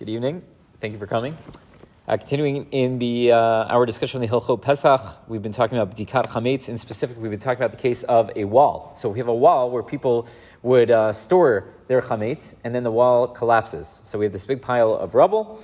Good evening. Thank you for coming. Uh, continuing in the uh, our discussion on the Hilchot Pesach, we've been talking about Bdikat Chametz. In specific, we've been talking about the case of a wall. So we have a wall where people would uh, store their chametz, and then the wall collapses. So we have this big pile of rubble.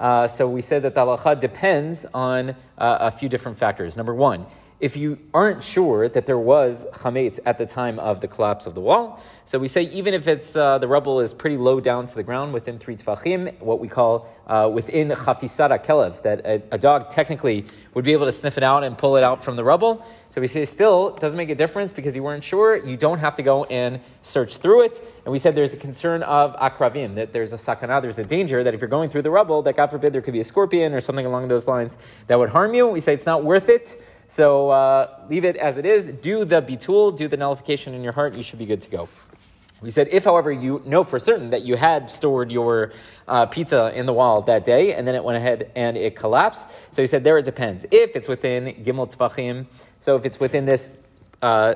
Uh, so we said that the halacha depends on uh, a few different factors. Number one, if you aren't sure that there was chametz at the time of the collapse of the wall. So we say even if it's uh, the rubble is pretty low down to the ground within three tefachim, what we call uh, within chafisat kelev, that a, a, dog technically would be able to sniff it out and pull it out from the rubble. So we say still doesn't make a difference because you weren't sure. You don't have to go and search through it. And we said there's a concern of akravim that there's a sakana, there's a danger that if you're going through the rubble, that God forbid there could be a scorpion or something along those lines that would harm you. We say it's not worth it. So uh, leave it as it is. Do the bitul, do the nullification in your heart. You should be good to go. We said, if, however, you know for certain that you had stored your uh, pizza in the wall that day and then it went ahead and it collapsed, so he said, there it depends. If it's within Gimel Tvachim, so if it's within this uh,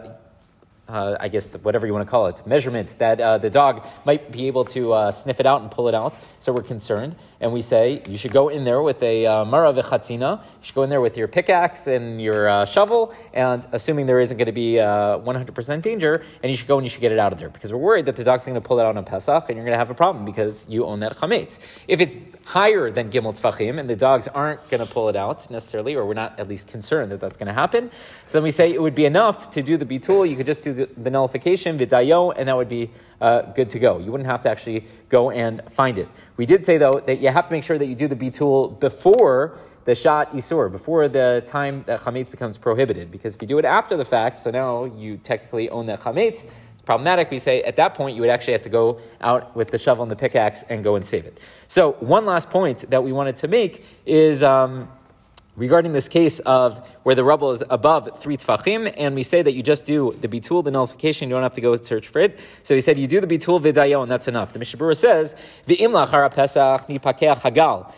uh, I guess whatever you want to call it, measurement that uh, the dog might be able to uh, sniff it out and pull it out. So we're concerned, and we say you should go in there with a uh, mara v'chatzina. You should go in there with your pickaxe and your uh, shovel, and assuming there isn't going to be 100% uh, danger, and you should go and you should get it out of there because we're worried that the dog's going to pull it out on Pesach, and you're going to have a problem because you own that chametz. If it's higher than gimel tfachim, and the dogs aren't going to pull it out necessarily, or we're not at least concerned that that's going to happen, so then we say it would be enough to do the bitul. You could just do the, nullification, vidayo, and that would be uh, good to go. You wouldn't have to actually go and find it. We did say, though, that you have to make sure that you do the bitul before the shot isur, before the time that chametz becomes prohibited. Because if you do it after the fact, so now you technically own that chametz, it's problematic. We say at that point you would actually have to go out with the shovel and the pickaxe and go and save it. So one last point that we wanted to make is. Um, regarding this case of where the rubble is above three tfachim, and we say that you just do the bitul, the nullification, you don't have to go search for it. So he said you do the bitul vidayo, and that's enough. The Mishnah Berurah says v'im lachara pesach hagal.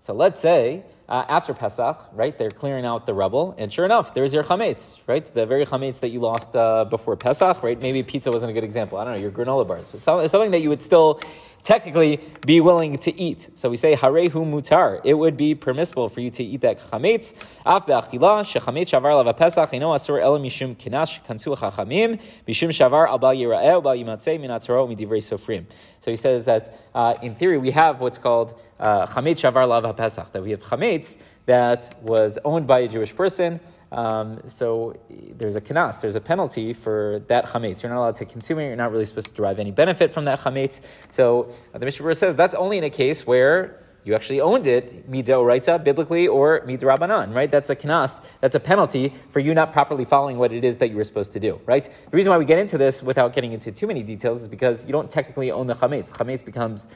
So let's say uh, after Pesach, right? They're clearing out the rubble, and sure enough, there's your chametz, right? The very chametz that you lost uh, before Pesach, right? Maybe pizza wasn't a good example. I don't know, your granola bars. but something that you would still technically be willing to eat. So we say harehu mutar. It would be permissible for you to eat that chametz. Af be'achila shechametz shavar lav pesach ino asur el mishum kinash kansu chachamim mishum shavar al bal yira'eh bal yimatzeh minatzaro midivrei sofrim. So he says that uh, in theory we have what's called uh, chametz shavar lav pesach. That we have chametz that was owned by a Jewish person. Um, so there's a kanas, there's a penalty for that chametz. You're not allowed to consume it. You're not really supposed to derive any benefit from that chametz. So uh, the Mishnah says that's only in a case where you actually owned it, midoraita, biblically, or midrabanan, right? That's a kanas, that's a penalty for you not properly following what it is that you were supposed to do, right? The reason why we get into this without getting into too many details is because you don't technically own the chametz. Chametz becomes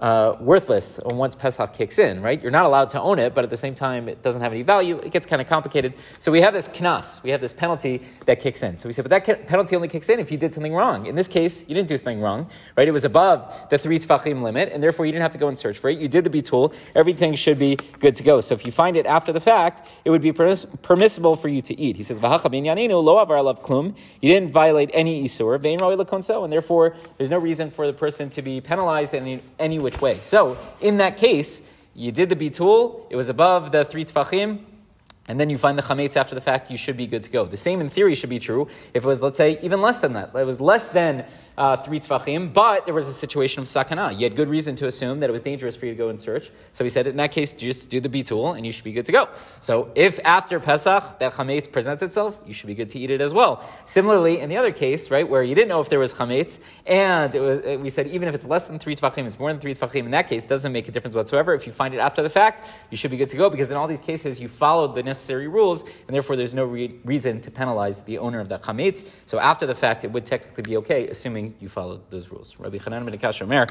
uh, worthless once Pesach kicks in, right? You're not allowed to own it, but at the same time, it doesn't have any value. It gets kind of complicated. So we have this knas, we have this penalty that kicks in. So we say, but that penalty only kicks in if you did something wrong. In this case, you didn't do something wrong, right? It was above the three tfachim limit, and therefore you didn't have to go and search for it. You did the bitul. Everything should be good to go. So if you find it after the fact, it would be permiss- permissible for you to eat. He says, lo avar klum. You didn't violate any isur, and therefore there's no reason for the person to be penalized in any, any which way. So, in that case, you did the bitul, it was above the three tfachim, and then you find the chametz after the fact, you should be good to go. The same in theory should be true if it was, let's say, even less than that. It was less than uh, three tfachim, but there was a situation of sakana. You had good reason to assume that it was dangerous for you to go and search. So he said, in that case, just do the bitul and you should be good to go. So if after Pesach that chametz presents itself, you should be good to eat it as well. Similarly, in the other case, right, where you didn't know if there was chametz, and was, we said even if it's less than three tfachim, it's more than three tfachim, in that case, doesn't make a difference whatsoever. If you find it after the fact, you should be good to go because in all these cases, you followed the necessary rules, and therefore there's no re- reason to penalize the owner of the chametz. So after the fact, it would technically be okay, assuming you followed those rules. Rabbi Chanan ben Omer,